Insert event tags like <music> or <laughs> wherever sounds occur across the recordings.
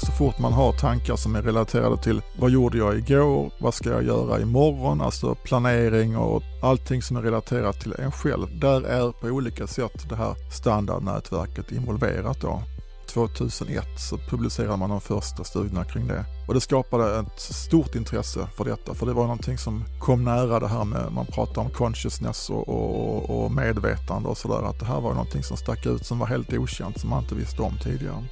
Så fort man har tankar som är relaterade till vad gjorde jag igår, vad ska jag göra imorgon, alltså planering och allting som är relaterat till en själv. Där är på olika sätt det här standardnätverket involverat då. 2001 så publicerade man de första studierna kring det. Och det skapade ett stort intresse för detta, för det var någonting som kom nära det här med, man pratar om consciousness och, och, och medvetande och sådär, att det här var någonting som stack ut som var helt okänt, som man inte visste om tidigare.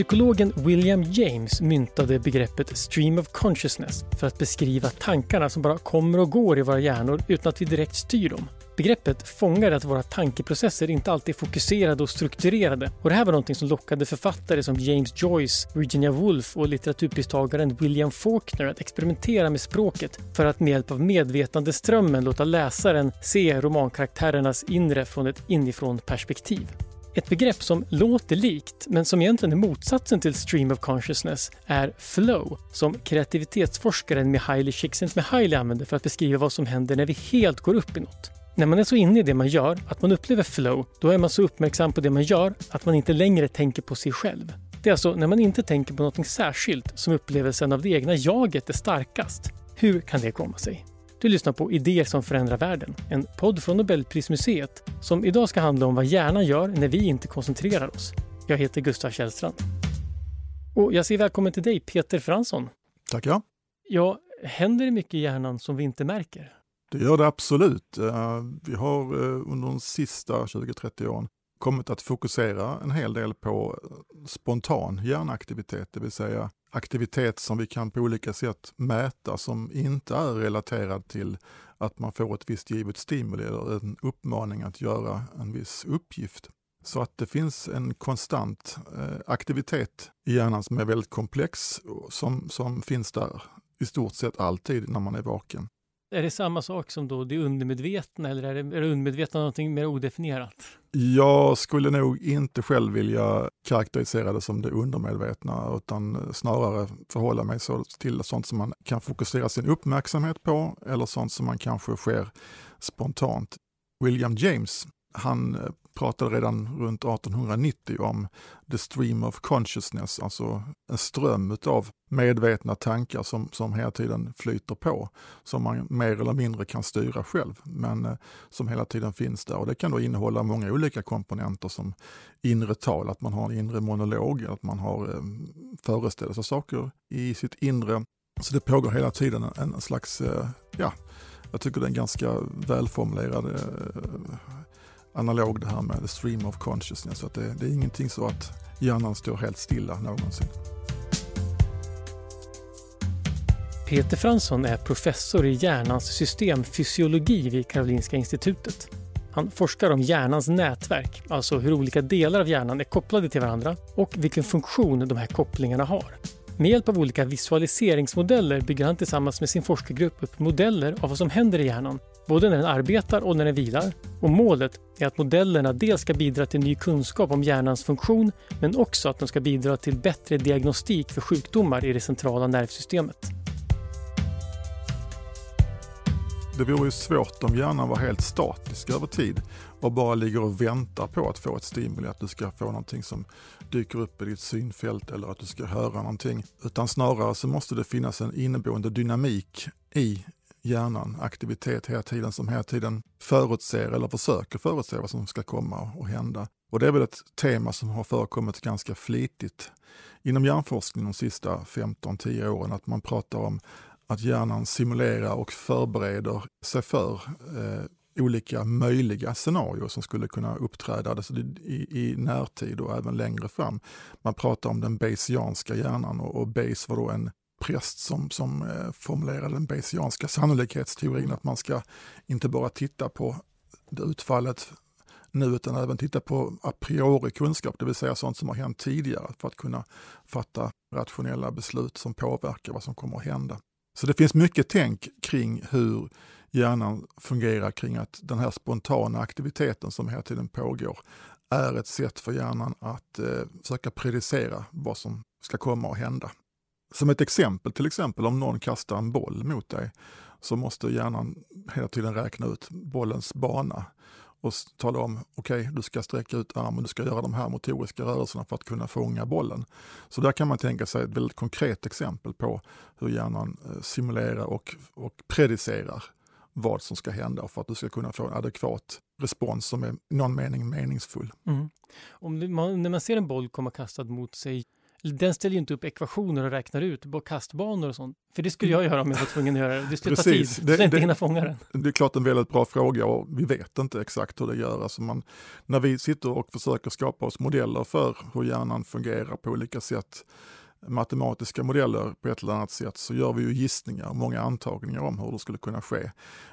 Psykologen William James myntade begreppet stream of consciousness för att beskriva tankarna som bara kommer och går i våra hjärnor utan att vi direkt styr dem. Begreppet fångar att våra tankeprocesser inte alltid är fokuserade och strukturerade. Och det här var något som lockade författare som James Joyce, Virginia Woolf och litteraturpristagaren William Faulkner att experimentera med språket för att med hjälp av medvetandeströmmen låta läsaren se romankaraktärernas inre från ett inifrån perspektiv. Ett begrepp som låter likt, men som egentligen är motsatsen till stream of consciousness, är flow, som kreativitetsforskaren Mihaly Csikszentmihalyi använder för att beskriva vad som händer när vi helt går upp i något. När man är så inne i det man gör att man upplever flow, då är man så uppmärksam på det man gör att man inte längre tänker på sig själv. Det är alltså när man inte tänker på något särskilt som upplevelsen av det egna jaget är starkast. Hur kan det komma sig? Du lyssnar på Idéer som förändrar världen, en podd från Nobelprismuseet som idag ska handla om vad hjärnan gör när vi inte koncentrerar oss. Jag heter Gustav Källstrand. Och jag säger välkommen till dig, Peter Fransson. Tackar. Ja, händer det mycket i hjärnan som vi inte märker? Det gör det absolut. Eh, vi har eh, under de sista 20-30 åren kommit att fokusera en hel del på spontan hjärnaktivitet, det vill säga aktivitet som vi kan på olika sätt mäta som inte är relaterad till att man får ett visst givet stimuli eller en uppmaning att göra en viss uppgift. Så att det finns en konstant eh, aktivitet i hjärnan som är väldigt komplex som, som finns där i stort sett alltid när man är vaken. Är det samma sak som då det undermedvetna eller är det, är det undermedvetna någonting mer odefinierat? Jag skulle nog inte själv vilja karaktärisera det som det undermedvetna utan snarare förhålla mig så till sånt som man kan fokusera sin uppmärksamhet på eller sånt som man kanske sker spontant. William James, han eh, pratade redan runt 1890 om the stream of consciousness, alltså en ström av medvetna tankar som, som hela tiden flyter på, som man mer eller mindre kan styra själv, men eh, som hela tiden finns där. Och det kan då innehålla många olika komponenter som inre tal, att man har en inre monolog, att man har eh, saker i sitt inre. Så det pågår hela tiden en, en slags, eh, ja, jag tycker det är en ganska välformulerad eh, analog det här med the stream of consciousness. Så att det, det är ingenting så att hjärnan står helt stilla någonsin. Peter Fransson är professor i hjärnans systemfysiologi vid Karolinska institutet. Han forskar om hjärnans nätverk, alltså hur olika delar av hjärnan är kopplade till varandra och vilken funktion de här kopplingarna har. Med hjälp av olika visualiseringsmodeller bygger han tillsammans med sin forskargrupp upp modeller av vad som händer i hjärnan både när den arbetar och när den vilar. Och målet är att modellerna dels ska bidra till ny kunskap om hjärnans funktion men också att de ska bidra till bättre diagnostik för sjukdomar i det centrala nervsystemet. Det vore ju svårt om hjärnan var helt statisk över tid och bara ligger och väntar på att få ett stimuli, att du ska få någonting som dyker upp i ditt synfält eller att du ska höra någonting. Utan snarare så måste det finnas en inneboende dynamik i hjärnan aktivitet hela tiden som hela tiden förutser eller försöker förutse vad som ska komma och hända. Och det är väl ett tema som har förekommit ganska flitigt inom hjärnforskning de sista 15-10 åren, att man pratar om att hjärnan simulerar och förbereder sig för eh, olika möjliga scenarier som skulle kunna uppträda alltså i, i närtid och även längre fram. Man pratar om den Bayesianska hjärnan och, och Bayes var då en präst som, som eh, formulerade den Bayesianska sannolikhetsteorin, att man ska inte bara titta på det utfallet nu utan även titta på a priori kunskap, det vill säga sånt som har hänt tidigare för att kunna fatta rationella beslut som påverkar vad som kommer att hända. Så det finns mycket tänk kring hur hjärnan fungerar kring att den här spontana aktiviteten som hela tiden pågår är ett sätt för hjärnan att eh, försöka predicera vad som ska komma att hända. Som ett exempel, till exempel om någon kastar en boll mot dig så måste hjärnan hela tiden räkna ut bollens bana och tala om, okej, okay, du ska sträcka ut armen, du ska göra de här motoriska rörelserna för att kunna fånga bollen. Så där kan man tänka sig ett väldigt konkret exempel på hur hjärnan eh, simulerar och, och predicerar vad som ska hända för att du ska kunna få en adekvat respons som är i någon mening meningsfull. Mm. Om man, när man ser en boll komma kastad mot sig, den ställer ju inte upp ekvationer och räknar ut kastbanor och sånt. För det skulle jag göra om jag var tvungen att göra det. Det skulle ta tid, det, jag inte hinna fånga den. Det är klart en väldigt bra fråga och vi vet inte exakt hur det gör. Alltså man, när vi sitter och försöker skapa oss modeller för hur hjärnan fungerar på olika sätt matematiska modeller på ett eller annat sätt så gör vi ju gissningar och många antagningar om hur det skulle kunna ske.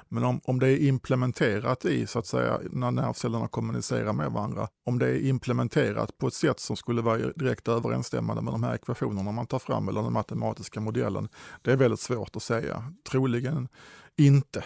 Men om, om det är implementerat i, så att säga, när nervcellerna kommunicerar med varandra, om det är implementerat på ett sätt som skulle vara direkt överensstämmande med de här ekvationerna man tar fram eller den matematiska modellen, det är väldigt svårt att säga. Troligen inte.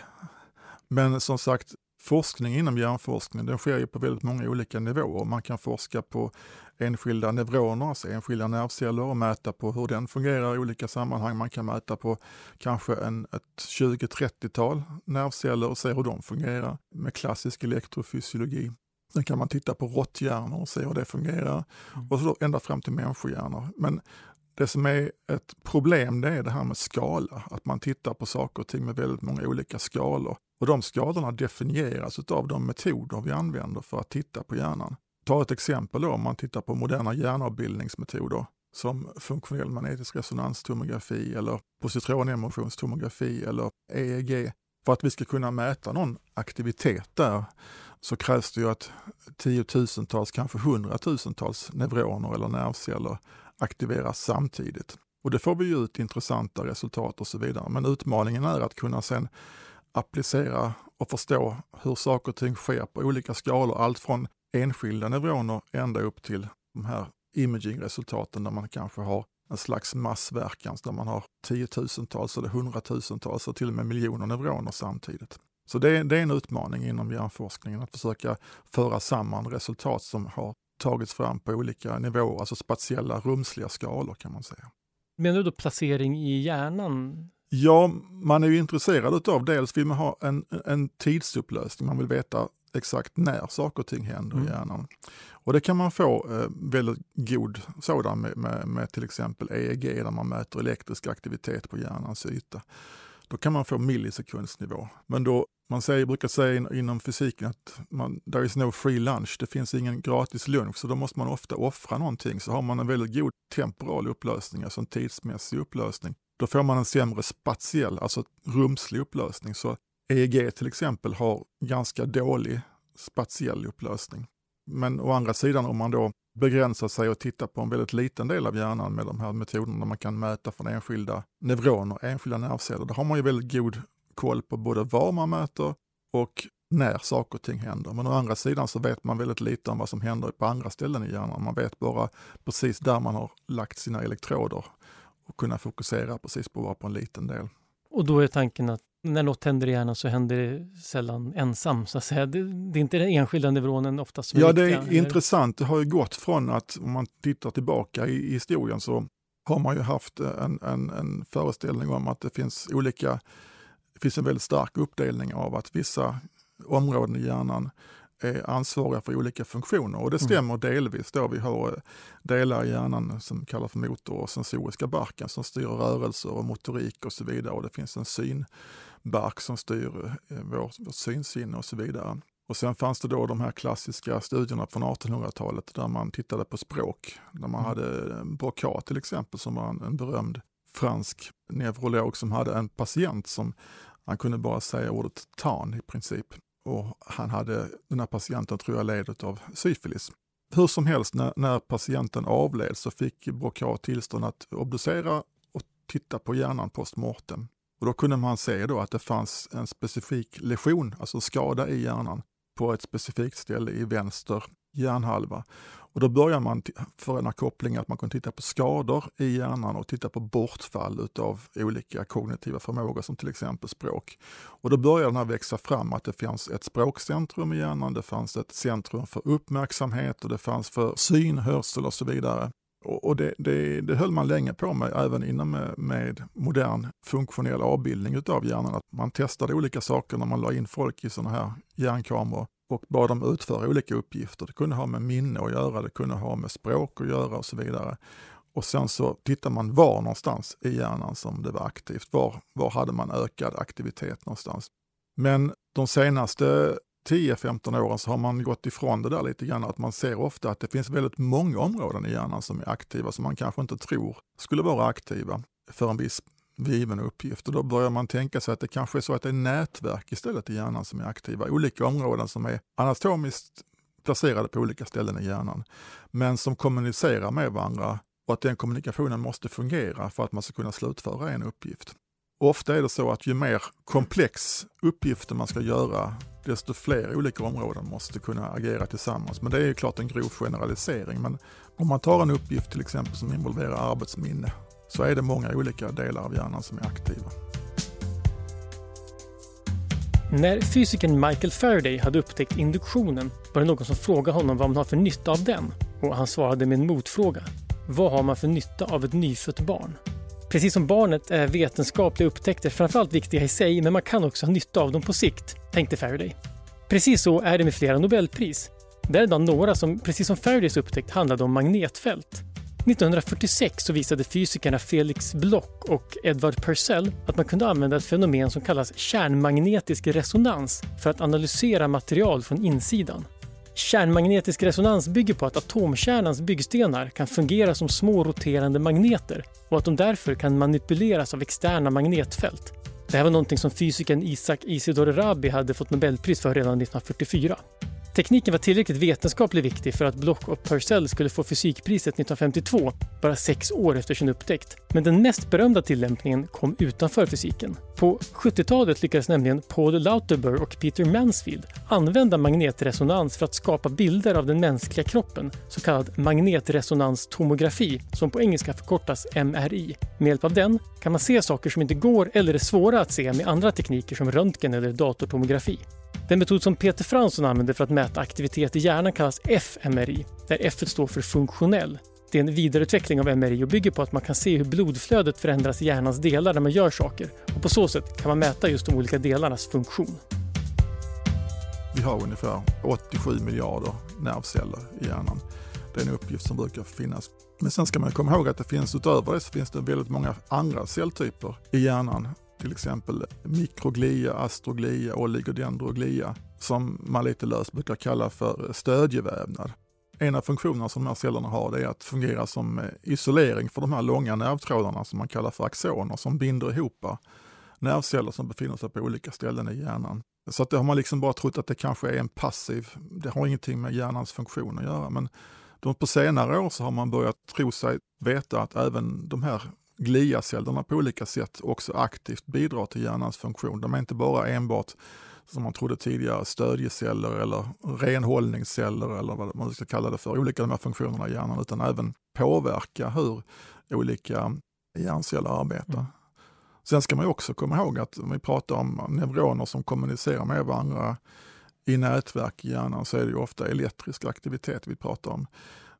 Men som sagt, forskning inom hjärnforskning den sker ju på väldigt många olika nivåer. Man kan forska på enskilda neuroner, alltså enskilda nervceller och mäta på hur den fungerar i olika sammanhang. Man kan mäta på kanske en, ett 20-30-tal nervceller och se hur de fungerar med klassisk elektrofysiologi. Sen kan man titta på råtthjärnor och se hur det fungerar mm. och så ända fram till människohjärnor. Men det som är ett problem det är det här med skala, att man tittar på saker och ting med väldigt många olika skalor. Och de skadorna definieras av de metoder vi använder för att titta på hjärnan. Ta ett exempel då, om man tittar på moderna hjärnavbildningsmetoder som funktionell magnetisk resonanstomografi eller positronemotionstomografi eller EEG. För att vi ska kunna mäta någon aktivitet där så krävs det ju att tiotusentals, kanske hundratusentals neuroner eller nervceller aktiveras samtidigt. Och det får vi ju ut intressanta resultat och så vidare. Men utmaningen är att kunna sen applicera och förstå hur saker och ting sker på olika skalor. Allt från enskilda neuroner ända upp till de här imagingresultaten där man kanske har en slags massverkan där man har tiotusentals eller hundratusentals och till och med miljoner neuroner samtidigt. Så det, det är en utmaning inom hjärnforskningen att försöka föra samman resultat som har tagits fram på olika nivåer, alltså spatiella rumsliga skalor kan man säga. Menar du då placering i hjärnan? Ja, man är ju intresserad av dels vill man ha en, en tidsupplösning, man vill veta exakt när saker och ting händer mm. i hjärnan. Och det kan man få eh, väldigt god sådan med, med, med, till exempel EEG där man mäter elektrisk aktivitet på hjärnans yta. Då kan man få millisekundsnivå. Men då, man säger, brukar säga inom fysiken att man, there is no free lunch, det finns ingen gratis lunch, så då måste man ofta offra någonting. Så har man en väldigt god temporal upplösning, alltså en tidsmässig upplösning, då får man en sämre spatiell, alltså rumslig upplösning. Så EEG till exempel har ganska dålig spatiell upplösning. Men å andra sidan om man då begränsar sig och tittar på en väldigt liten del av hjärnan med de här metoderna man kan mäta från enskilda neuroner, enskilda nervceller, då har man ju väldigt god koll på både var man mäter och när saker och ting händer. Men å andra sidan så vet man väldigt lite om vad som händer på andra ställen i hjärnan. Man vet bara precis där man har lagt sina elektroder och kunna fokusera precis på bara på en liten del. Och då är tanken att när något händer i hjärnan så händer det sällan ensam, så att säga. Det, det är inte den enskilda neuronen oftast som Ja, det är eller? intressant. Det har ju gått från att, om man tittar tillbaka i, i historien, så har man ju haft en, en, en föreställning om att det finns olika, det finns en väldigt stark uppdelning av att vissa områden i hjärnan är ansvariga för olika funktioner och det mm. stämmer mm. delvis. Då vi har eh, delar i hjärnan som kallas för motor och sensoriska barken som styr rörelser och motorik och så vidare och det finns en synbark som styr eh, vårt, vårt synsinne och så vidare. Och sen fanns det då de här klassiska studierna från 1800-talet där man tittade på språk. Där man mm. hade Broca till exempel som var en, en berömd fransk neurolog som hade en patient som han kunde bara säga ordet tan i princip och han hade, den här patienten tror jag led av syfilis. Hur som helst, när, när patienten avled så fick Broca tillstånd att obducera och titta på hjärnan post mortem. Och då kunde man se då att det fanns en specifik lesion, alltså skada i hjärnan, på ett specifikt ställe i vänster hjärnhalva. Och då börjar man förena kopplingar att man kan titta på skador i hjärnan och titta på bortfall av olika kognitiva förmågor som till exempel språk. Och då börjar den här växa fram att det fanns ett språkcentrum i hjärnan, det fanns ett centrum för uppmärksamhet och det fanns för syn, hörsel och så vidare. Och det, det, det höll man länge på med, även inom med, med modern funktionell avbildning utav hjärnan. Att man testade olika saker när man la in folk i sådana här hjärnkameror och bad dem utföra olika uppgifter. Det kunde ha med minne att göra, det kunde ha med språk att göra och så vidare. Och sen så tittar man var någonstans i hjärnan som det var aktivt. Var, var hade man ökad aktivitet någonstans? Men de senaste 10-15 åren så har man gått ifrån det där lite grann, att man ser ofta att det finns väldigt många områden i hjärnan som är aktiva som man kanske inte tror skulle vara aktiva för en viss given uppgift. Och då börjar man tänka sig att det kanske är så att det är nätverk istället i hjärnan som är aktiva. Olika områden som är anatomiskt placerade på olika ställen i hjärnan, men som kommunicerar med varandra och att den kommunikationen måste fungera för att man ska kunna slutföra en uppgift. ofta är det så att ju mer komplex uppgifter man ska göra, desto fler olika områden måste kunna agera tillsammans. Men det är ju klart en grov generalisering. Men om man tar en uppgift till exempel som involverar arbetsminne så är det många olika delar av hjärnan som är aktiva. När fysikern Michael Faraday hade upptäckt induktionen var det någon som frågade honom vad man har för nytta av den och han svarade med en motfråga. Vad har man för nytta av ett nyfött barn? Precis som barnet är vetenskapliga upptäckter framförallt viktiga i sig, men man kan också ha nytta av dem på sikt, tänkte Faraday. Precis så är det med flera Nobelpris. Däribland några som, precis som Faradays upptäckt, handlade om magnetfält. 1946 så visade fysikerna Felix Bloch och Edward Purcell att man kunde använda ett fenomen som kallas kärnmagnetisk resonans för att analysera material från insidan. Kärnmagnetisk resonans bygger på att atomkärnans byggstenar kan fungera som små roterande magneter och att de därför kan manipuleras av externa magnetfält. Det här var någonting som fysikern Isaac Isidore Rabi hade fått Nobelpris för redan 1944. Tekniken var tillräckligt vetenskapligt viktig för att Bloch och Purcell skulle få fysikpriset 1952, bara sex år efter sin upptäckt. Men den mest berömda tillämpningen kom utanför fysiken. På 70-talet lyckades nämligen Paul Lauterbur och Peter Mansfield använda magnetresonans för att skapa bilder av den mänskliga kroppen, så kallad magnetresonanstomografi, som på engelska förkortas MRI. Med hjälp av den kan man se saker som inte går eller är svåra att se med andra tekniker som röntgen eller datortomografi. Den metod som Peter Fransson använder för att mäta aktivitet i hjärnan kallas fMRI, där F står för funktionell. Det är en vidareutveckling av MRI och bygger på att man kan se hur blodflödet förändras i hjärnans delar när man gör saker och på så sätt kan man mäta just de olika delarnas funktion. Vi har ungefär 87 miljarder nervceller i hjärnan. Det är en uppgift som brukar finnas. Men sen ska man komma ihåg att det finns utöver det så finns det väldigt många andra celltyper i hjärnan till exempel mikroglia, astroglia, oligodendroglia som man lite löst brukar kalla för stödjevävnad. En av funktionerna som de här cellerna har är att fungera som eh, isolering för de här långa nervtrådarna som man kallar för axoner som binder ihop nervceller som befinner sig på olika ställen i hjärnan. Så att det har man liksom bara trott att det kanske är en passiv, det har ingenting med hjärnans funktion att göra. Men på senare år så har man börjat tro sig veta att även de här gliacellerna på olika sätt också aktivt bidrar till hjärnans funktion. De är inte bara enbart som man trodde tidigare, stödjeceller eller renhållningsceller eller vad man ska kalla det för, olika de här funktionerna i hjärnan, utan även påverka hur olika hjärnceller arbetar. Mm. Sen ska man också komma ihåg att om vi pratar om neuroner som kommunicerar med varandra i nätverk i hjärnan så är det ju ofta elektrisk aktivitet vi pratar om.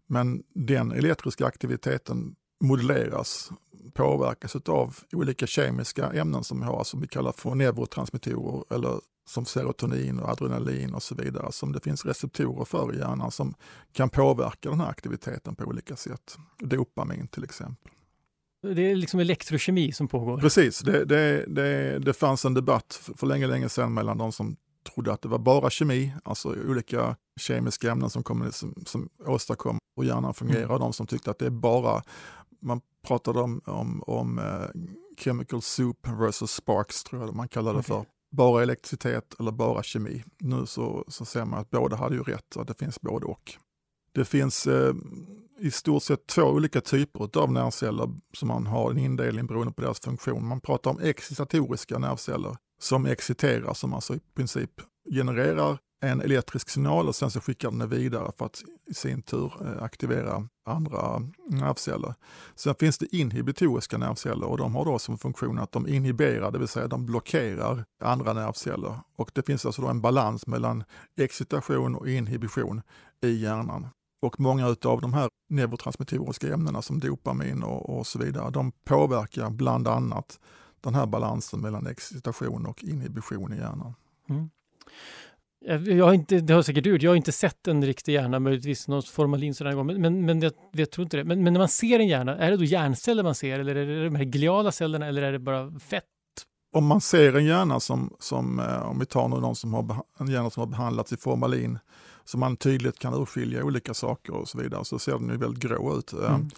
Men den elektriska aktiviteten modelleras påverkas av olika kemiska ämnen som vi har, som vi kallar för neurotransmittorer eller som serotonin och adrenalin och så vidare, som det finns receptorer för i hjärnan som kan påverka den här aktiviteten på olika sätt. Dopamin till exempel. Det är liksom elektrokemi som pågår? Precis, det, det, det, det fanns en debatt för länge, länge sedan mellan de som trodde att det var bara kemi, alltså olika kemiska ämnen som, kom, som, som åstadkom hur hjärnan fungerar, mm. och de som tyckte att det är bara man pratade om, om, om uh, chemical soup versus sparks, tror jag man kallade det okay. för. Bara elektricitet eller bara kemi. Nu så, så ser man att båda hade ju rätt, och det finns både och. Det finns eh, i stort sett två olika typer av nervceller som man har en indelning beroende på deras funktion. Man pratar om excitatoriska nervceller som exciterar, som alltså i princip genererar en elektrisk signal och sen så skickar den det vidare för att i sin tur eh, aktivera andra nervceller. Sen finns det inhibitoriska nervceller och de har då som funktion att de inhiberar, det vill säga de blockerar andra nervceller. Och det finns alltså då en balans mellan excitation och inhibition i hjärnan. Och många av de här neurotransmittoriska ämnena som dopamin och, och så vidare, de påverkar bland annat den här balansen mellan excitation och inhibition i hjärnan. Mm. Jag har inte, det har säkert du jag har inte sett en riktig hjärna, möjligtvis något formalin sådär gång, men, men, men jag, jag tror inte det. Men, men, när man ser en hjärna, är det då hjärnceller man ser eller är det de här gliala cellerna eller är det bara fett? Om man ser en hjärna som, som eh, om vi tar någon som har, en hjärna som har behandlats i formalin, så man tydligt kan urskilja olika saker och så vidare, så ser den ju väldigt grå ut. Eh. Mm.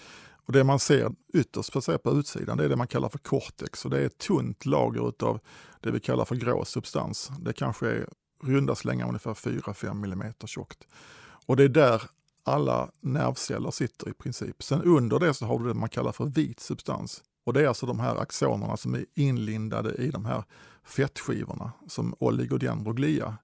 Och det man ser ytterst på, på utsidan, det är det man kallar för cortex och det är ett tunt lager av det vi kallar för grå substans. Det kanske är runda slängar ungefär 4-5 mm tjockt. Och det är där alla nervceller sitter i princip. Sen under det så har du det man kallar för vit substans. Och det är alltså de här axonerna som är inlindade i de här fettskivorna som oligodendroglia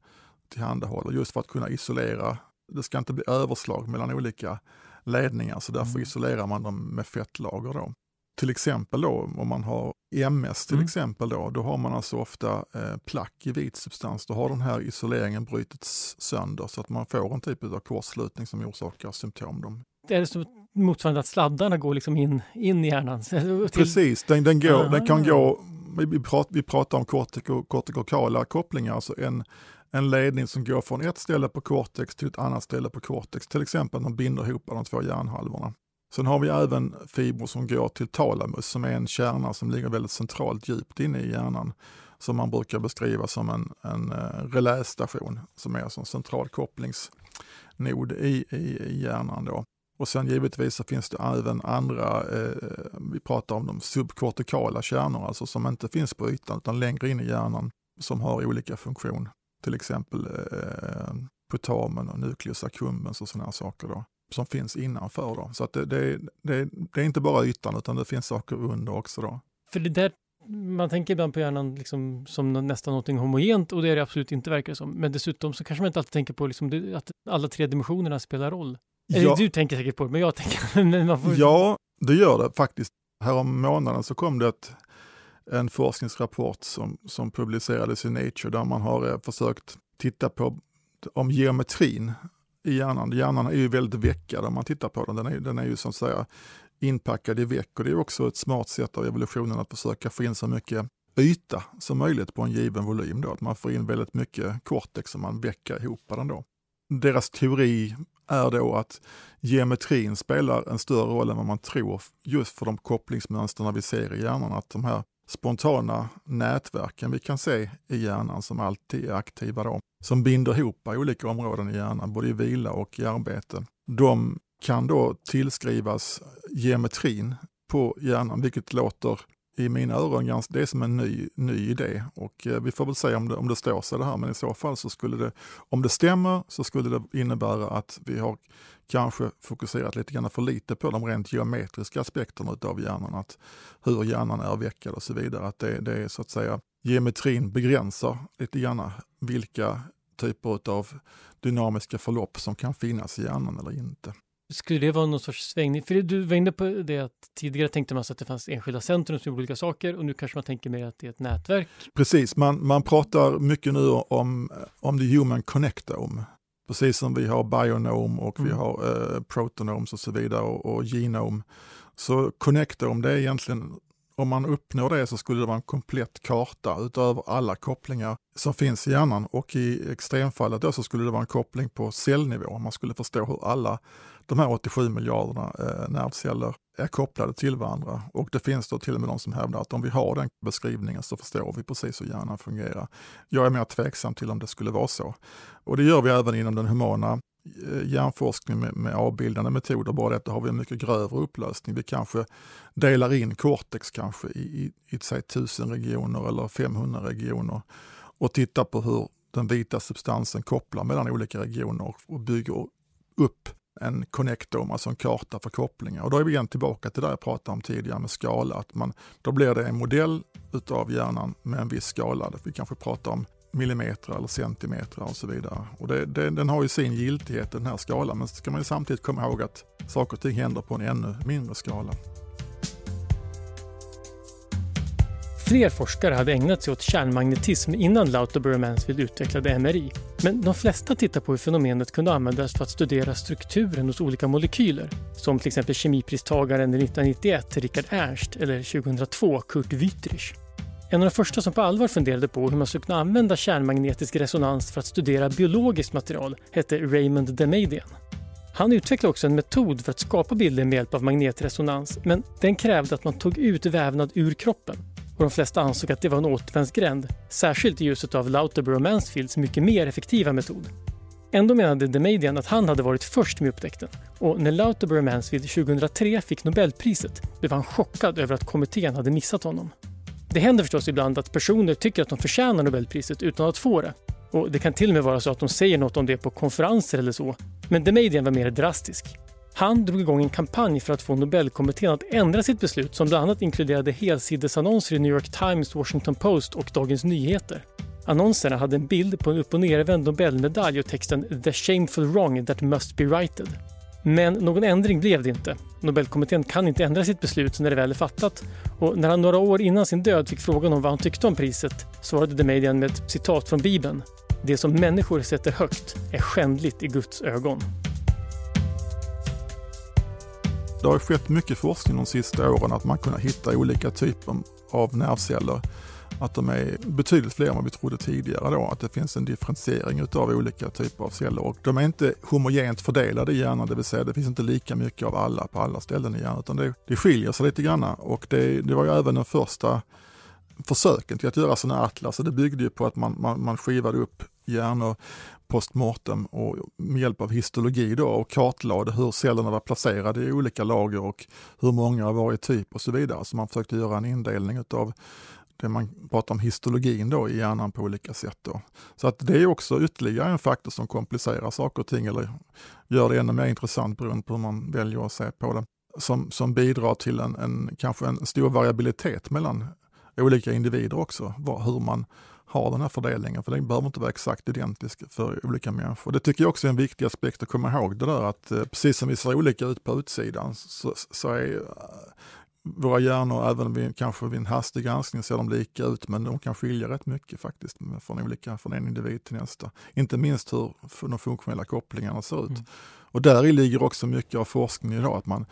tillhandahåller just för att kunna isolera. Det ska inte bli överslag mellan olika ledningar så därför mm. isolerar man dem med fettlager. Då. Till exempel då om man har MS till mm. exempel då, då har man alltså ofta eh, plack i vit substans. Då har den här isoleringen brutits sönder så att man får en typ av kortslutning som orsakar symptom. Då. Det är så motsvarande att sladdarna går liksom in, in i hjärnan? <laughs> Precis, den, den, går, den kan gå, vi, pratar, vi pratar om kortiko, kortikala kopplingar, alltså en, en ledning som går från ett ställe på cortex till ett annat ställe på cortex, till exempel de binder ihop de två hjärnhalvorna. Sen har vi även fibrer som går till talamus som är en kärna som ligger väldigt centralt djupt inne i hjärnan som man brukar beskriva som en, en eh, relästation som är alltså en central kopplingsnod i, i, i hjärnan. Då. Och sen givetvis så finns det även andra, eh, vi pratar om de subkortikala kärnor, alltså som inte finns på ytan utan längre in i hjärnan som har olika funktion. Till exempel eh, eh putamen och nucleus accumbens och sådana saker. Då som finns innanför. Då. Så att det, det, det, det, är inte bara ytan utan det finns saker under också. Då. För det där, man tänker ibland på hjärnan liksom som nästan någonting homogent och det är det absolut inte verkar som. Men dessutom så kanske man inte alltid tänker på liksom att alla tre dimensionerna spelar roll. Ja. du tänker säkert på det, men jag tänker... <laughs> men får... Ja, det gör det faktiskt. Härom månaden så kom det ett, en forskningsrapport som, som publicerades i Nature där man har eh, försökt titta på om geometrin i hjärnan. Hjärnan är ju väldigt veckad om man tittar på den. Den är, den är ju så att säga inpackad i veck och det är också ett smart sätt av evolutionen att försöka få in så mycket yta som möjligt på en given volym. Då. Att man får in väldigt mycket cortex som man veckar ihop den då. Deras teori är då att geometrin spelar en större roll än vad man tror just för de kopplingsmönsterna vi ser i hjärnan. Att de här spontana nätverken vi kan se i hjärnan som alltid är aktiva då, som binder ihop olika områden i hjärnan, både i vila och i arbete. De kan då tillskrivas geometrin på hjärnan, vilket låter i mina öron ganska, det är som en ny, ny idé och eh, vi får väl se om det, om det står sig det här, men i så fall så skulle det, om det stämmer så skulle det innebära att vi har kanske fokuserat lite grann för lite på de rent geometriska aspekterna av hjärnan, att hur hjärnan är veckad och så vidare. Att det, det är så att säga, geometrin begränsar lite grann vilka typer av dynamiska förlopp som kan finnas i hjärnan eller inte. Skulle det vara någon sorts svängning? För du var inne på det att tidigare tänkte man sig att det fanns enskilda centrum som gjorde olika saker och nu kanske man tänker mer att det är ett nätverk. Precis, man, man pratar mycket nu om, om the human connectome. Precis som vi har bionome och mm. vi har eh, protonomes och så vidare och, och genome. Så connectome det är egentligen om man uppnår det så skulle det vara en komplett karta utöver alla kopplingar som finns i hjärnan och i extremfallet då så skulle det vara en koppling på cellnivå. Man skulle förstå hur alla de här 87 miljarderna eh, nervceller är kopplade till varandra. Och det finns då till och med de som hävdar att om vi har den beskrivningen så förstår vi precis hur hjärnan fungerar. Jag är mer tveksam till om det skulle vara så. Och det gör vi även inom den humana Eh, hjärnforskning med, med avbildande metoder, bara det har vi en mycket grövre upplösning. Vi kanske delar in cortex kanske i, i, i säg 1000 regioner eller 500 regioner och tittar på hur den vita substansen kopplar mellan olika regioner och bygger upp en connectome, alltså en karta för kopplingar. Och då är vi igen tillbaka till det jag pratade om tidigare med skala. Att man, då blir det en modell utav hjärnan med en viss skala. Vi kanske pratar om millimeter eller centimeter och så vidare. Och det, det, den har ju sin giltighet den här skalan men ska man ju samtidigt komma ihåg att saker och ting händer på en ännu mindre skala. Fler forskare hade ägnat sig åt kärnmagnetism innan Lauterbur och Mansfield utvecklade MRI. Men de flesta tittar på hur fenomenet kunde användas för att studera strukturen hos olika molekyler. Som till exempel kemipristagaren 1991 Richard Ernst eller 2002 Kurt Wüthrich. En av de första som på allvar funderade på hur man skulle kunna använda kärnmagnetisk resonans för att studera biologiskt material hette Raymond Demadian. Han utvecklade också en metod för att skapa bilder med hjälp av magnetresonans men den krävde att man tog ut vävnad ur kroppen. Och de flesta ansåg att det var en återvändsgränd, särskilt i ljuset av Lauterbur och Mansfields mycket mer effektiva metod. Ändå menade Demadian att han hade varit först med upptäckten och när Lauterbur och Mansfield 2003 fick Nobelpriset blev han chockad över att kommittén hade missat honom. Det händer förstås ibland att personer tycker att de förtjänar Nobelpriset utan att få det. Och Det kan till och med vara så att de säger något om det på konferenser eller så. Men Demadian var mer drastisk. Han drog igång en kampanj för att få Nobelkommittén att ändra sitt beslut som bland annat inkluderade helsidesannonser i New York Times, Washington Post och Dagens Nyheter. Annonserna hade en bild på en upp och nervänd Nobelmedalj och texten “The shameful wrong that must be righted”. Men någon ändring blev det inte. Nobelkommittén kan inte ändra sitt beslut när det väl är fattat och när han några år innan sin död fick frågan om vad han tyckte om priset svarade Demadian med ett citat från Bibeln. Det som människor sätter högt är skändligt i Guds ögon. Det har skett mycket forskning de sista åren att man kunnat hitta olika typer av nervceller att de är betydligt fler än vad vi trodde tidigare då, att det finns en differentiering utav olika typer av celler och de är inte homogent fördelade i hjärnan, det vill säga det finns inte lika mycket av alla på alla ställen i hjärnan, utan det, det skiljer sig lite grann och det, det var ju även den första försöken till att göra sådana atlas och det byggde ju på att man, man, man skivade upp hjärnor postmortem och med hjälp av histologi då och kartlade hur cellerna var placerade i olika lager och hur många av varje typ och så vidare. Så man försökte göra en indelning utav det man pratar om histologin då i hjärnan på olika sätt. Då. Så att det är också ytterligare en faktor som komplicerar saker och ting eller gör det ännu mer intressant beroende på hur man väljer att se på det. Som, som bidrar till en, en, kanske en stor variabilitet mellan olika individer också, var, hur man har den här fördelningen, för den behöver inte vara exakt identisk för olika människor. Det tycker jag också är en viktig aspekt att komma ihåg, det där att eh, precis som vi ser olika ut på utsidan så, så är eh, våra hjärnor, även vid, kanske vid en hastig granskning, ser de lika ut, men de kan skilja rätt mycket faktiskt från, olika, från en individ till nästa. Inte minst hur de funktionella kopplingarna ser ut. Mm. Och där ligger också mycket av forskningen idag, att man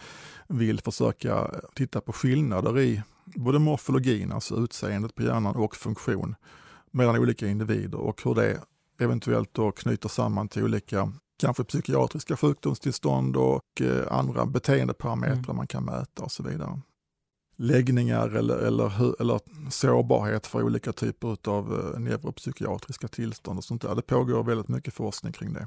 vill försöka titta på skillnader i både morfologin, alltså utseendet på hjärnan och funktion mellan olika individer och hur det eventuellt då knyter samman till olika kanske psykiatriska sjukdomstillstånd och eh, andra beteendeparametrar mm. man kan mäta och så vidare läggningar eller, eller, eller sårbarhet för olika typer av eh, neuropsykiatriska tillstånd och sånt där. Det pågår väldigt mycket forskning kring det.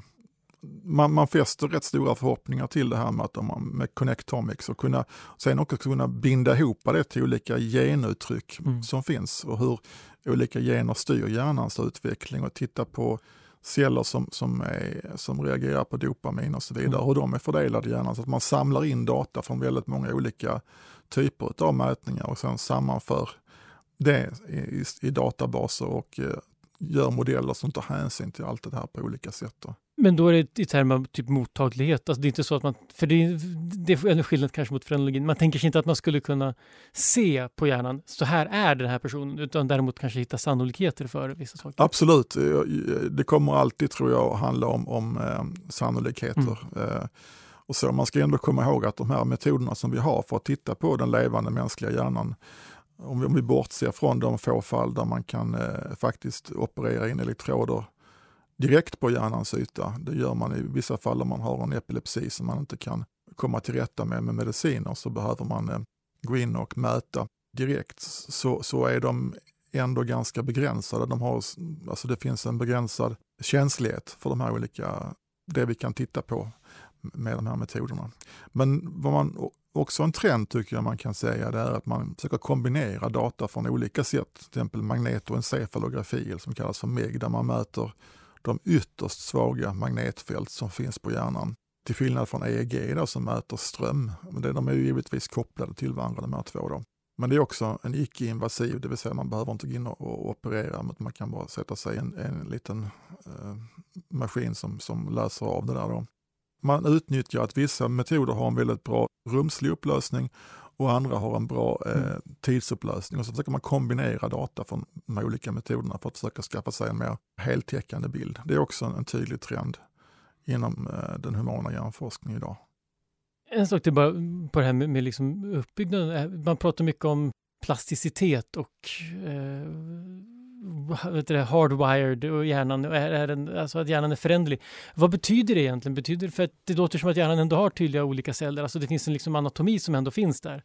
Man, man fäster rätt stora förhoppningar till det här med, att man, med Connectomics och kunna, sen också kunna binda ihop det till olika genuttryck mm. som finns och hur olika gener styr hjärnans utveckling och titta på celler som, som, är, som reagerar på dopamin och så vidare, mm. hur de är fördelade i hjärnan så att man samlar in data från väldigt många olika typer av mätningar och sen sammanför det i, i databaser och eh, gör modeller som tar hänsyn till allt det här på olika sätt. Då. Men då är det i termer av typ mottaglighet, alltså det är inte så att man, för det, det är en skillnad kanske mot frenologin, man tänker sig inte att man skulle kunna se på hjärnan, så här är den här personen, utan däremot kanske hitta sannolikheter för vissa saker. Absolut, det kommer alltid tror jag att handla om, om eh, sannolikheter. Mm. Eh, och så man ska ändå komma ihåg att de här metoderna som vi har för att titta på den levande mänskliga hjärnan, om vi, om vi bortser från de få fall där man kan eh, faktiskt operera in elektroder direkt på hjärnans yta. Det gör man i vissa fall om man har en epilepsi som man inte kan komma till rätta med med mediciner så behöver man eh, gå in och mäta direkt. Så, så är de ändå ganska begränsade. De har, alltså det finns en begränsad känslighet för de här olika, det vi kan titta på med de här metoderna. Men vad man också en trend tycker jag man kan säga det är att man försöker kombinera data från olika sätt, till exempel magnetoencefalografi som kallas för MEG, där man mäter de ytterst svaga magnetfält som finns på hjärnan. Till skillnad från EEG då, som mäter ström. De är ju givetvis kopplade till varandra de här två. Då. Men det är också en icke-invasiv, det vill säga man behöver inte gå in och, operera, men man kan bara sätta sig en, en liten eh, maskin som, som löser av det där. Då. Man utnyttjar att vissa metoder har en väldigt bra rumslig upplösning och andra har en bra eh, Mm. tidsupplösning. Och så försöker man kombinera data från de här olika metoderna för att försöka skaffa sig en mer heltäckande bild. Det är också en, en tydlig trend inom eh, den humana hjärnforskningen idag. En sak till bara på det här med, med liksom uppbyggnaden. Man pratar mycket om plasticitet och eh, vet du, hardwired och hjärnan, är, är den, alltså att hjärnan är föränderlig. Vad betyder det egentligen? Betyder det för att det låter som att hjärnan ändå har tydliga olika celler, alltså det finns en liksom anatomi som ändå finns där.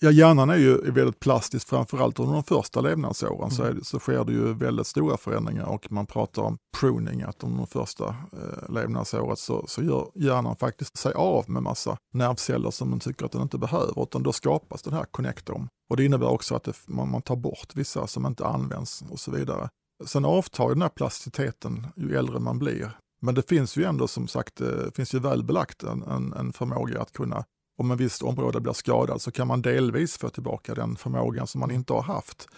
Ja, hjärnan är ju väldigt plastisk, framförallt under de första levnadsåren så, är det, så sker det ju väldigt stora förändringar och man pratar om pruning, att under de första eh, levnadsåret så, så gör hjärnan faktiskt sig av med massa nervceller som man tycker att den inte behöver, utan då skapas den här connectorn. Och det innebär också att det, man, man tar bort vissa som inte används och så vidare. Sen avtar den här plasticiteten ju äldre man blir. Men det finns ju ändå som sagt, det finns ju väl belagt en, en, en förmåga att kunna om en visst område blir skadad så kan man delvis få tillbaka den förmågan som man inte har haft.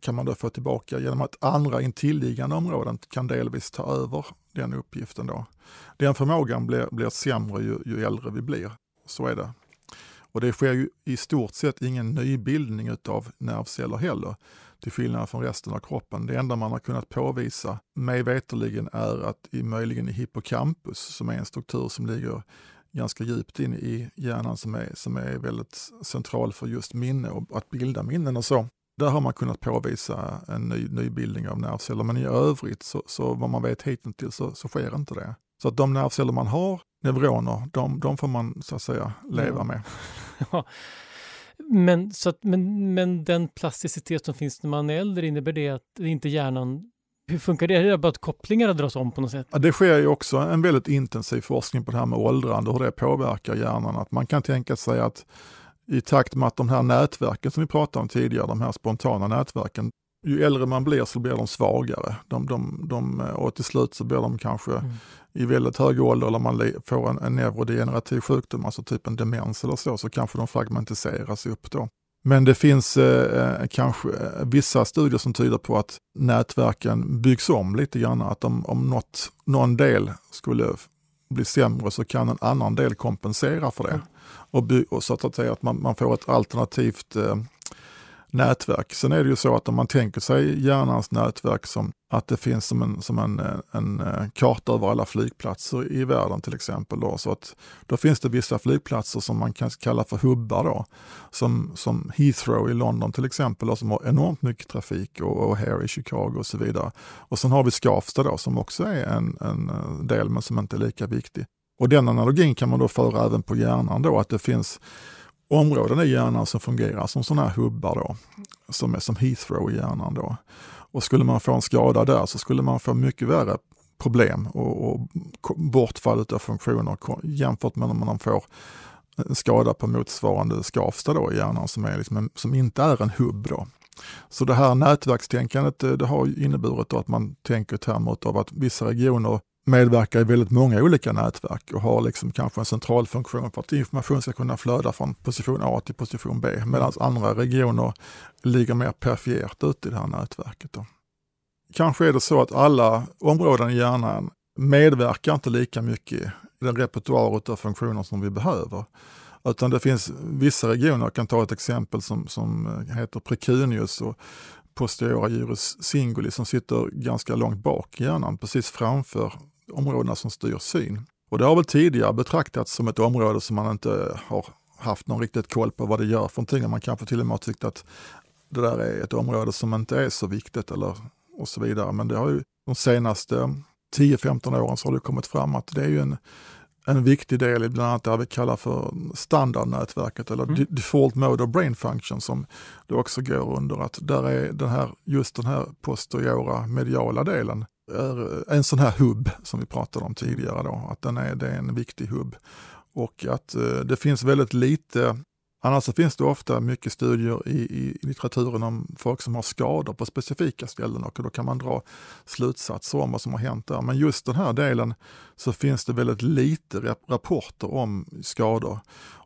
Kan man då få tillbaka genom att andra intilliggande områden kan delvis ta över den uppgiften. Då. Den förmågan blir, blir sämre ju, ju äldre vi blir. Så är det. Och det sker ju i stort sett ingen nybildning av nervceller heller, till skillnad från resten av kroppen. Det enda man har kunnat påvisa, mig veterligen, är att i, möjligen i hippocampus, som är en struktur som ligger ganska djupt in i hjärnan som är, som är väldigt central för just minne och att bilda minnen och så. Där har man kunnat påvisa en ny, nybildning av nervceller, men i övrigt, så, så vad man vet hittills, så, så sker inte det. Så att de nervceller man har, neuroner, de, de får man så att säga leva Ja. med. <laughs> Ja. Men, så att, men, men den plasticitet som finns när man är äldre, innebär det att det inte hjärnan... Hur funkar det? Är det bara att kopplingarna dras om på något sätt? Ja, Det sker ju också en väldigt intensiv forskning på det här med åldrande och hur det påverkar hjärnan. Att man kan tänka sig att i takt med att de här nätverken som vi pratade om tidigare, de här spontana nätverken, ju äldre man blir så blir de svagare. De, de, de, och till slut så blir de kanske Mm. i väldigt hög ålder, eller man får en, en neurodegenerativ sjukdom, alltså typ en demens eller så, så kanske de fragmentiseras upp då. Men det finns eh, eh, kanske eh, vissa studier som tyder på att nätverken byggs om lite grann, att om, om något, någon del skulle bli sämre så kan en annan del kompensera för det. Mm. Och, by, och så att säga att man, man får ett alternativt eh, nätverk. Sen är det ju så att om man tänker sig hjärnans nätverk som att det finns som en, som en, en eh, karta över alla flygplatser i världen till exempel. Då, så att då finns det vissa flygplatser som man kan kalla för hubbar då, som, som Heathrow i London till exempel, då, som har enormt mycket trafik och, och här i Chicago och så vidare. Och sen har vi Skavsta då, som också är en, en eh, del men som inte är lika viktig. Och den analogin kan man då föra även på hjärnan då, att det finns områden i hjärnan som fungerar som sådana här hubbar då, som är som Heathrow i hjärnan då. Och skulle man få en skada där så skulle man få mycket värre problem och, och bortfall av funktioner jämfört med om man får en skada på motsvarande Skavsta då i hjärnan som, är liksom en, som inte är en hubb. Då. Så det här nätverkstänkandet eh, det, har inneburit då att man tänker i termer av att vissa regioner medverkar i väldigt många olika nätverk och har liksom kanske en central funktion för att information ska kunna flöda från position A till position B medan andra regioner ligger mer perifert ute i det här nätverket. Då. Kanske är det så att alla områden i hjärnan medverkar inte lika mycket i den repertoar av funktioner som vi behöver. Utan det finns vissa regioner, jag kan ta ett exempel som, som heter precunius och posteriora gyrus singuli som sitter ganska långt bak i hjärnan, precis framför områdena som styr syn. Och det har väl tidigare betraktats som ett område som man inte har haft någon riktigt koll på vad det gör för någonting. Man kanske till och med har tyckt att det där är ett område som inte är så viktigt eller och så vidare. Men det har ju de senaste 10-15 åren så har det kommit fram att det är ju en, en viktig del i bland annat det vi kallar för standardnätverket eller Mm. de- default mode of brain function som det också går under. Att där är den här, just den här posteriora mediala delen en sån här hubb som vi pratade om tidigare. Då, att den är, det är en viktig hubb. Och att eh, det finns väldigt lite Annars så finns det ofta mycket studier i, i litteraturen om folk som har skador på specifika ställen och då kan man dra slutsatser om vad som har hänt där. Men just den här delen så finns det väldigt lite rapporter om skador.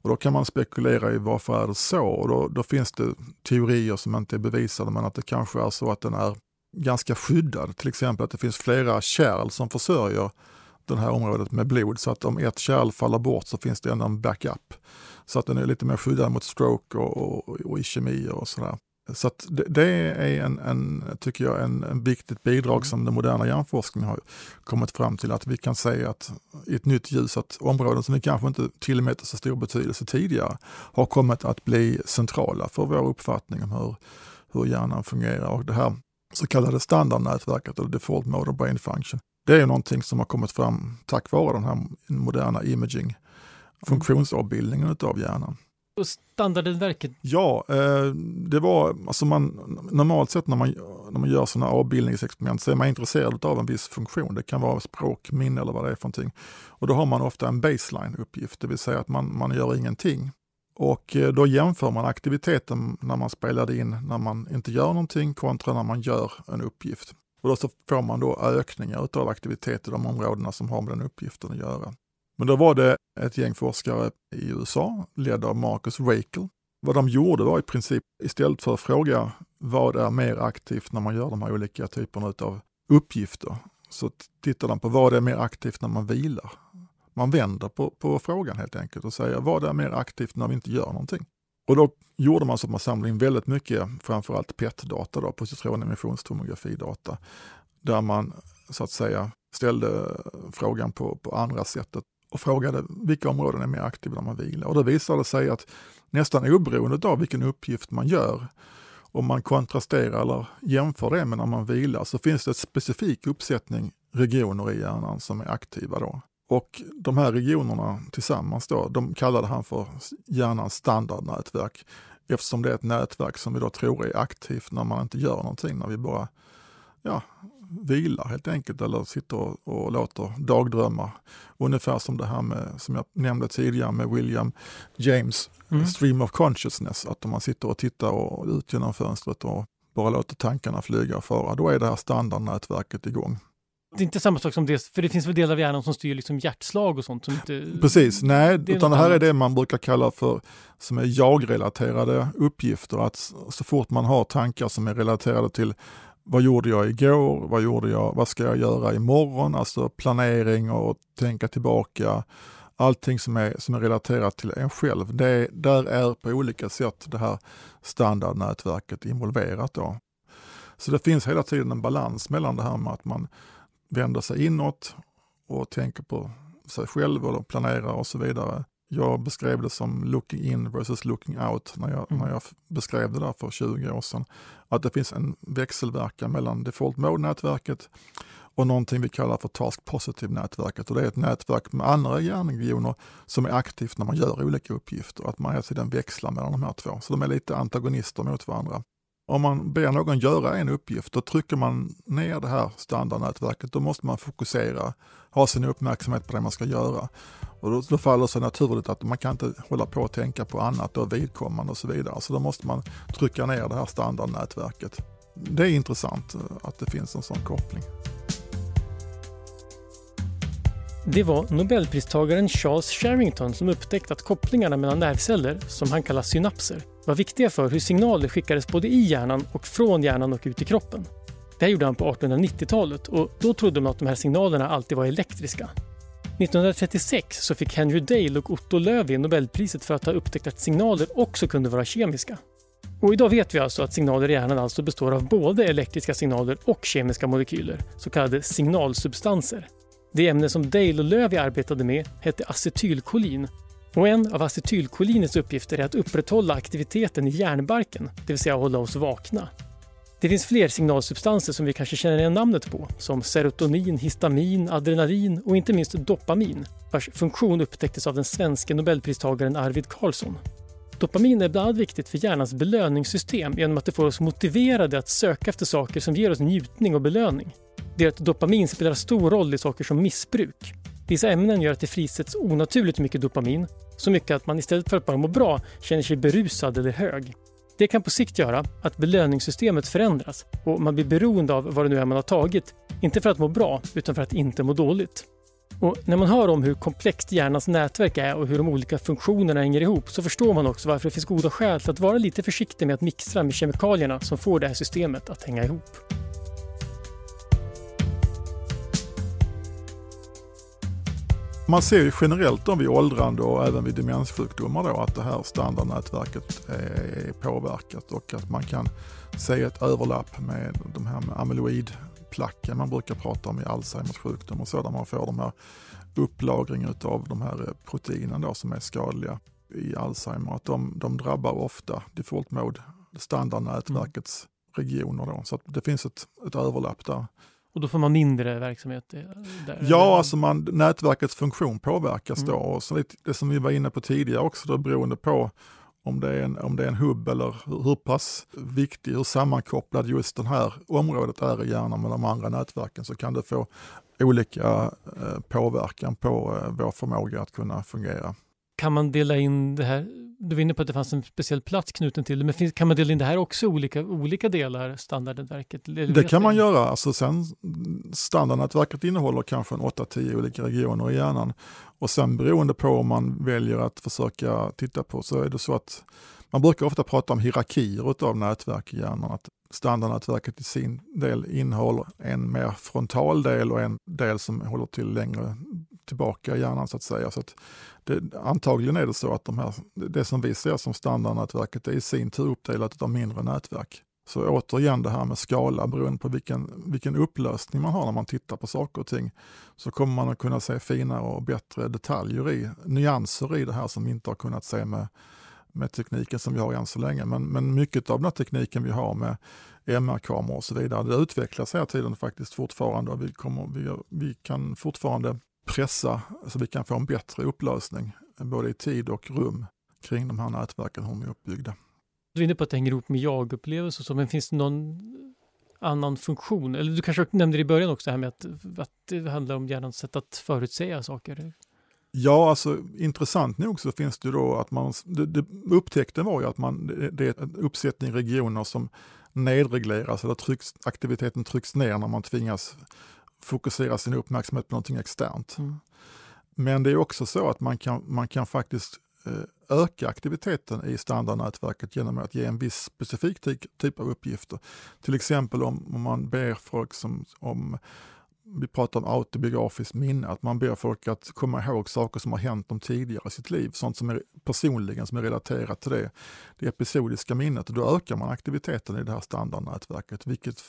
Och då kan man spekulera i varför är det så och då, då finns det teorier som inte är bevisade men att det kanske är så att den är ganska skyddad. Till exempel att det finns flera kärl som försörjer det här området med blod så att om ett kärl faller bort så finns det ändå en backup. Så att den är lite mer skyddad mot stroke och, och, och ischemi och sådär. Så det, det, är en, en, tycker jag, en, en viktigt bidrag mm. som den moderna hjärnforskningen har kommit fram till, att vi kan säga att i ett nytt ljus att områden som vi kanske inte tillmätte så stor betydelse tidigare har kommit att bli centrala för vår uppfattning om hur, hur hjärnan fungerar. Och det här så kallade standardnätverket, eller default mode brain function, det är någonting som har kommit fram tack vare den här moderna imaging, funktionsavbildningen av hjärnan. Och standardverket? Ja, eh, det var, alltså man, normalt sett när man, när man gör sådana avbildningsexperiment så är man intresserad av en viss funktion. Det kan vara språk, minne eller vad det är för någonting. Och då har man ofta en baseline-uppgift, det vill säga att man, man gör ingenting. Och eh, då jämför man aktiviteten när man spelade in när man inte gör någonting kontra när man gör en uppgift. Och då så får man då ökningar av aktivitet i de områdena som har med den uppgiften att göra. Men då var det ett gäng forskare i USA, ledd av Marcus Rakel. Vad de gjorde var i princip, istället för att fråga vad är mer aktivt när man gör de här olika typerna av uppgifter, så tittar de på vad är mer aktivt när man vilar. Man vänder på, på frågan helt enkelt och säger vad är mer aktivt när vi inte gör någonting. Och då gjorde man så att man samlade in väldigt mycket, framförallt PET-data, positronemissionstomografidata, där man så att säga ställde frågan på, på andra sättet och frågade vilka områden är mer aktiva när man vilar. Och då visade det sig att nästan oberoende av vilken uppgift man gör, om man kontrasterar eller jämför det med när man vilar, så finns det en specifik uppsättning regioner i hjärnan som är aktiva då. Och de här regionerna tillsammans då, de kallade han för hjärnans standardnätverk eftersom det är ett nätverk som vi då tror är aktivt när man inte gör någonting, när vi bara ja, vilar helt enkelt eller sitter och, och låter dagdrömmar. Ungefär som det här med, som jag nämnde tidigare med William James mm. Stream of Consciousness, att om man sitter och tittar och, ut genom fönstret och bara låter tankarna flyga och fara, då är det här standardnätverket igång. Det är inte samma sak som det, för det finns väl delar av hjärnan som styr liksom hjärtslag och sånt? Som inte, Precis, nej, det utan det här annat. är det man brukar kalla för som är jag-relaterade uppgifter. Att så fort man har tankar som är relaterade till vad gjorde jag igår, vad gjorde jag, vad ska jag göra imorgon, alltså planering och tänka tillbaka. Allting som är, som är relaterat till en själv, det, där är på olika sätt det här standardnätverket involverat. Då. Så det finns hela tiden en balans mellan det här med att man vänder sig inåt och tänker på sig själv och planerar och så vidare. Jag beskrev det som looking in versus looking out när jag, mm. när jag beskrev det där för 20 år sedan. Att det finns en växelverkan mellan default mode-nätverket och någonting vi kallar för task positive-nätverket. Och det är ett nätverk med andra hjärnregioner som är aktivt när man gör olika uppgifter. Att man hela tiden växlar mellan de här två. Så de är lite antagonister mot varandra. Om man ber någon göra en uppgift, då trycker man ner det här standardnätverket. Då måste man fokusera, ha sin uppmärksamhet på det man ska göra. Och då, då faller det sig naturligt att man kan inte hålla på och tänka på annat och vidkommande och så vidare. Så då måste man trycka ner det här standardnätverket. Det är intressant eh, att det finns en sån koppling. Det var Nobelpristagaren Charles Sherrington som upptäckte att kopplingarna mellan nervceller, som han kallar synapser, var viktiga för hur signaler skickades både i hjärnan och från hjärnan och ut i kroppen. Det här gjorde han på 1890-talet och då trodde man att de här signalerna alltid var elektriska. 1936 så fick Henry Dale och Otto Löwi Nobelpriset för att ha upptäckt att signaler också kunde vara kemiska. Och idag vet vi alltså att signaler i hjärnan alltså består av både elektriska signaler och kemiska molekyler, så kallade signalsubstanser. Det ämne som Dale och Löwy arbetade med hette acetylkolin och en av acetylkolinets uppgifter är att upprätthålla aktiviteten i hjärnbarken, det vill säga hålla oss vakna. Det finns fler signalsubstanser som vi kanske känner igen namnet på, som serotonin, histamin, adrenalin och inte minst dopamin, vars funktion upptäcktes av den svenska nobelpristagaren Arvid Carlsson. Dopamin är bland annat viktigt för hjärnans belöningssystem genom att det får oss motiverade att söka efter saker som ger oss njutning och belöning. Det är att dopamin spelar stor roll i saker som missbruk. Vissa ämnen gör att det frisätts onaturligt mycket dopamin, så mycket att man istället för att bara må bra känner sig berusad eller hög. Det kan på sikt göra att belöningssystemet förändras och man blir beroende av vad det nu är man har tagit, inte för att må bra utan för att inte må dåligt. Och när man hör om hur komplext hjärnans nätverk är och hur de olika funktionerna hänger ihop så förstår man också varför det finns goda skäl till att vara lite försiktig med att mixtra med kemikalierna som får det här systemet att hänga ihop. Man ser ju generellt då vid åldrande och även vid demenssjukdomar då att det här standardnätverket eh, är påverkat och att man kan se ett överlapp med de här med amyloidplacken man brukar prata om i Alzheimers sjukdom och så där man får de här upplagringen av de här eh, proteinen då som är skadliga i Alzheimer. Att de, de drabbar ofta default mode standardnätverkets mm. regioner då. Så att det finns ett, ett överlapp där. Och då får man mindre verksamhet? Där, ja, alltså man, nätverkets funktion påverkas mm. då. Och så det, det som vi var inne på tidigare också, då, beroende på om det, är en, om det är en hubb eller hur, hur pass viktig, hur sammankopplad just det här området är i hjärnan med de andra nätverken så kan det få olika eh, påverkan på eh, vår förmåga att kunna fungera. Kan man dela in det här du var inne på att det fanns en speciell plats knuten till det, men finns, kan man dela in det här också i olika, olika delar, standardnätverket? Det kan man göra. Alltså sen, standardnätverket innehåller kanske en 8-10 olika regioner i hjärnan och sen beroende på om man väljer att försöka titta på så är det så att man brukar ofta prata om hierarkier av nätverk i hjärnan. Att standardnätverket i sin del innehåller en mer frontal del och en del som håller till längre tillbaka i hjärnan så att säga. Så att det, antagligen är det så att de här, det som vi ser som standardnätverket är i sin tur uppdelat av mindre nätverk. Så återigen det här med skala, beroende på vilken, vilken upplösning man har när man tittar på saker och ting, så kommer man att kunna se finare och bättre detaljer i, nyanser i det här som vi inte har kunnat se med, med tekniken som vi har än så länge. Men, men mycket av den här tekniken vi har med MR-kameror och så vidare, det utvecklas hela tiden faktiskt fortfarande och vi, kommer, vi, vi kan fortfarande pressa så vi kan få en bättre upplösning både i tid och rum kring de här nätverken, hur de är uppbyggda. Du är inne på att det hänger ihop med jag-upplevelser, men finns det någon annan funktion? Eller du kanske nämnde det i början också, det här med att, att det handlar om hjärnans sätt att förutsäga saker? Ja, alltså intressant nog så finns det då att man, det, det, upptäckten var ju att man, det, det är en uppsättning regioner som nedregleras eller trycks, aktiviteten trycks ner när man tvingas fokusera sin uppmärksamhet på någonting externt. Mm. Men det är också så att man kan, man kan faktiskt eh, öka aktiviteten i standardnätverket genom att ge en viss specifik typ av uppgifter. Till exempel om, om man ber folk som, om vi pratar om autobiografiskt minne, att man ber folk att komma ihåg saker som har hänt dem tidigare i sitt liv, sånt som är personligen som är relaterat till det, det episodiska minnet. Och då ökar man aktiviteten i det här standardnätverket, vilket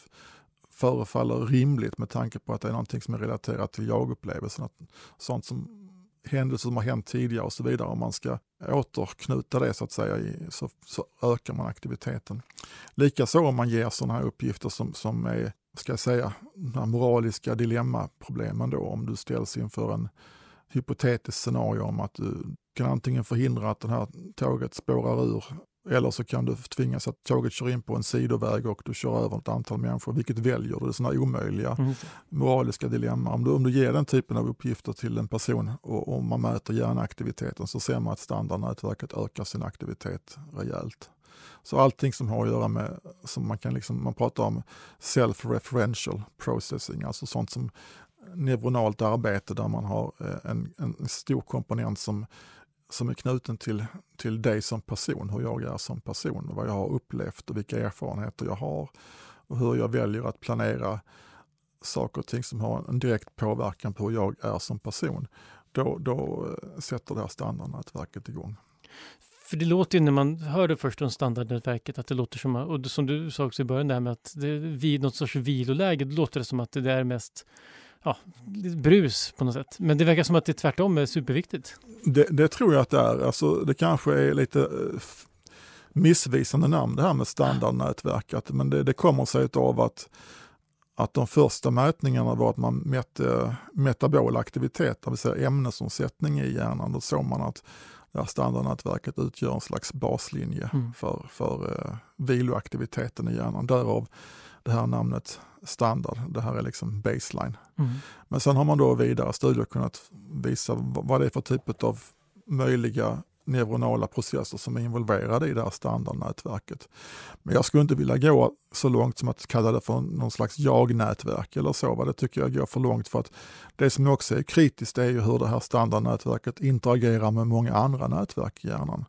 förefaller rimligt med tanke på att det är någonting som är relaterat till jagupplevelsen. Sånt som händelser som har hänt tidigare och så vidare. Om man ska återknuta det så att säga så, så ökar man aktiviteten. Likaså om man ger sådana här uppgifter som, som är, ska jag säga, de moraliska dilemmaproblemen då. Om du ställs inför en hypotetisk scenario om att du kan antingen förhindra att det här tåget spårar ur eller så kan du tvingas att tåget kör in på en sidoväg och du kör över ett antal människor. Vilket väljer du? Det är sådana omöjliga mm. moraliska dilemma. Om du, om du ger den typen av uppgifter till en person och, och man mäter hjärnaktiviteten så ser man att standardnätverket ökar sin aktivitet rejält. Så allting som har att göra med, som man kan liksom, man pratar om self-referential processing, alltså sånt som neuronalt arbete där man har eh, en, en stor komponent som som är knuten till, till dig som person, hur jag är som person, vad jag har upplevt och vilka erfarenheter jag har och hur jag väljer att planera saker och ting som har en direkt påverkan på hur jag är som person. Då, då eh, sätter det här standardnätverket igång. För det låter ju när man hör det först om standardnätverket att det låter som, och som du sa också i början, där med att det är något sorts viloläge, då låter det som att det är mest ja, brus på något sätt. Men det verkar som att det tvärtom är superviktigt. Det, det tror jag att det är. Alltså, det kanske är lite eh, missvisande namn det här med standardnätverket. Men det, det kommer sig av att, att de första mätningarna var att man mätte metabol aktivitet, det vill säga ämnesomsättning i hjärnan. Då såg man att det här standardnätverket utgör en slags baslinje mm. för, för uh, viloaktiviteten i hjärnan. Därav det här namnet standard. Det här är liksom baseline. Mm. Men sen har man då vidare studier kunnat visa vad det är för typ av möjliga neuronala processer som är involverade i det här standardnätverket. Men jag skulle inte vilja gå så långt som att kalla det för någon slags jag-nätverk eller så. Det tycker jag går för långt för att det som också är kritiskt är ju hur det här standardnätverket interagerar med många andra nätverk i hjärnan.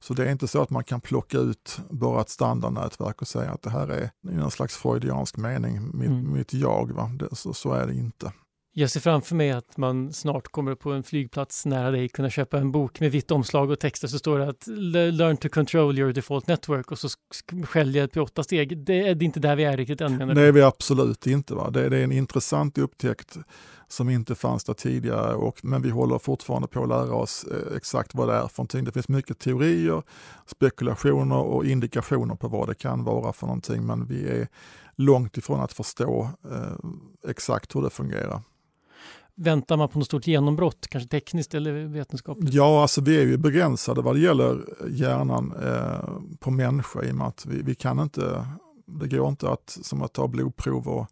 Så det är inte så att man kan plocka ut bara ett standardnätverk och säga att det här är i någon slags freudiansk mening mitt, mm. mitt jag. Va? Det, så, så är det inte. Jag ser framför mig att man snart kommer på en flygplats nära dig kunna köpa en bok med vitt omslag och texter så står det att learn to control your default network och så skäljer ett P8 steg. Det är inte där vi är riktigt än. menar Det är vi absolut inte. Va? Det, det är en intressant upptäckt som inte fanns där tidigare. Och, men vi håller fortfarande på att lära oss eh, exakt vad det är för någonting. Det finns mycket teorier, spekulationer och indikationer på vad det kan vara för någonting. Men vi är långt ifrån att förstå eh, exakt hur det fungerar. Väntar man på något stort genombrott, kanske tekniskt eller vetenskapligt? Ja, alltså vi är ju begränsade vad det gäller hjärnan eh, på människa i och med att vi, vi kan inte, det går inte att som att ta blodprov och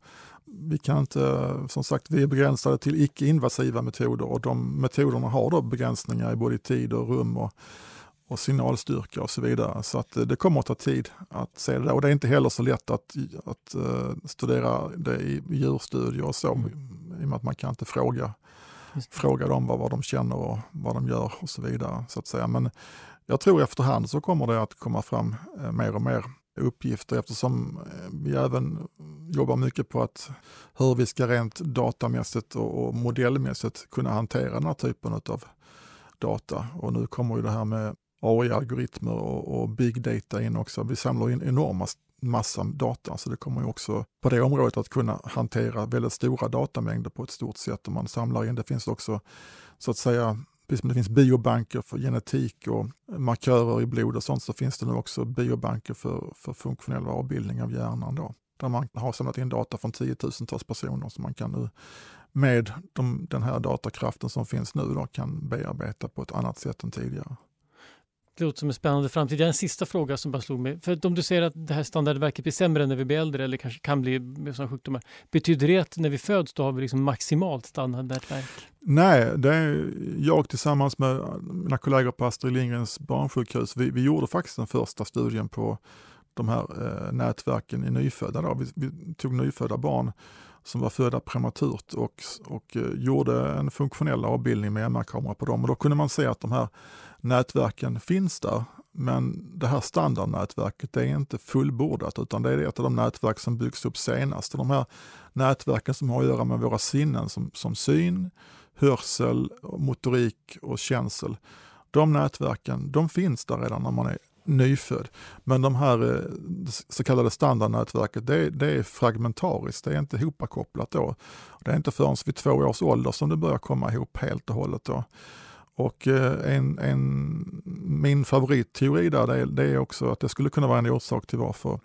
vi kan inte, som sagt, vi är begränsade till icke-invasiva metoder och de metoderna har då begränsningar i både tid och rum och, och signalstyrka och så vidare. Så att det kommer att ta tid att se det där. Och det är inte heller så lätt att, att uh, studera det i djurstudier och så, mm. I och med att man kan inte fråga, fråga dem vad, vad de känner och vad de gör och så vidare. Så att säga. Men jag tror efterhand så kommer det att komma fram uh, mer och mer uppgifter eftersom eh, vi även jobbar mycket på att hur vi ska rent datamässigt och modellmässigt kunna hantera den här typen av data. Och nu kommer ju det här med AI-algoritmer och, big data in också. Vi samlar in enorma massa data, så det kommer ju också på det området att kunna hantera väldigt stora datamängder på ett stort sätt. Och man samlar in, det finns också så att säga Precis som det finns biobanker för genetik och markörer i blod och sånt så finns det nu också biobanker för, för funktionell avbildning av hjärnan. Då, där man har samlat in data från tiotusentals personer som man kan nu med de, den här datakraften som finns nu då, kan bearbeta på ett annat sätt än tidigare. Det låter som en spännande framtid. Det är en sista fråga som bara slog mig. För om du säger att det här standardverket blir sämre när vi blir äldre eller kanske kan bli med sådana sjukdomar. Betyder det att när vi föds då har vi liksom maximalt standardverk? Nej, det är jag tillsammans med mina kollegor på Astrid Lindgrens barnsjukhus. Vi, vi gjorde faktiskt den första studien på de här eh, nätverken i nyfödda. Då. Vi, vi tog nyfödda barn som var födda prematurt och, och eh, gjorde en funktionell avbildning med MR-kamera på dem. Och då kunde man se att de här nätverken finns där. Men det här standardnätverket det är inte fullbordat utan det är ett av de nätverk som byggs upp senast. de här nätverken som har att göra med våra sinnen som, som syn, hörsel, motorik och känsel. De nätverken de finns där redan när man är nyfödd. Men de här eh, så kallade standardnätverket, det, det är fragmentariskt, det är inte ihopkopplat då. Det är inte förrän vid två års ålder som det börjar komma ihop helt och hållet. Då. Och eh, en, en, min favoritteori där det är, det är också att det skulle kunna vara en orsak till varför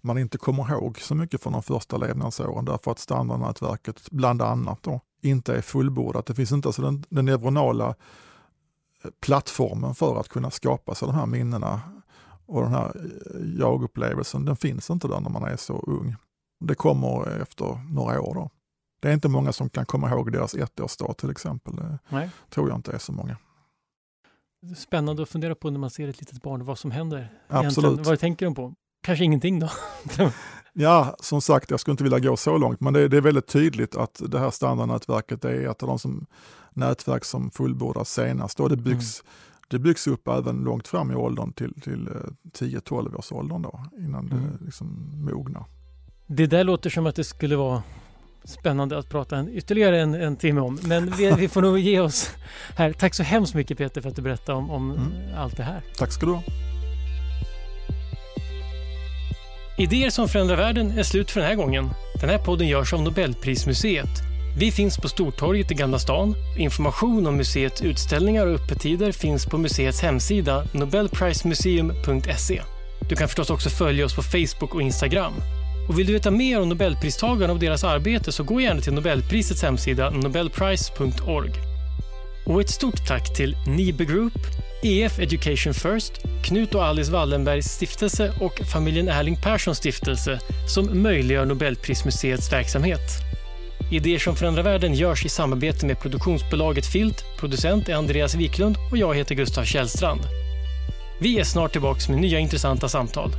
man inte kommer ihåg så mycket från de första levnadsåren därför att standardnätverket bland annat då, inte är fullbordat. Det finns inte alltså den, den neuronala eh, plattformen för att kunna skapa sig de här minnena och den här eh, jagupplevelsen, den finns inte där när man är så ung. Det kommer efter några år. Då. Det är inte många som kan komma ihåg deras ettårsdag till exempel. Det Nej. tror jag inte är så många. Spännande att fundera på när man ser ett litet barn, vad som händer. Absolut. Egentligen. Vad tänker de på? Kanske ingenting då? <laughs> ja, som sagt, jag skulle inte vilja gå så långt, men det, det är väldigt tydligt att det här standardnätverket är ett av de som, nätverk som fullbordas senast. Och det byggs mm det byggs upp även långt fram i åldern till, till 10-12 eh, års åldern då, innan mm. det liksom mognar. Det där låter som att det skulle vara spännande att prata en, ytterligare en, en timme om. Men vi, vi, får nog ge oss här. Tack så hemskt mycket Peter för att du berättade om, om mm. allt det här. Tack ska du ha. Idéer som förändrar världen är slut för den här gången. Den här podden görs av Nobelprismuseet vi finns på Stortorget i Gamla stan. Information om museets utställningar och öppettider finns på museets hemsida nobelprismuseum.se. Du kan förstås också följa oss på Facebook och Instagram. Och vill du veta mer om Nobelpristagarna och deras arbete så gå gärna till Nobelprisets hemsida nobelprice.org. Och ett stort tack till Nibe Group, EF Education First, Knut och Alice Wallenbergs stiftelse och familjen Erling Perssons stiftelse som möjliggör Nobelprismuseets verksamhet. Idéer som förändrar världen görs i samarbete med produktionsbolaget Filt. Producent är Andreas Wiklund och jag heter Gustav Källstrand. Vi är snart tillbaka med nya intressanta samtal.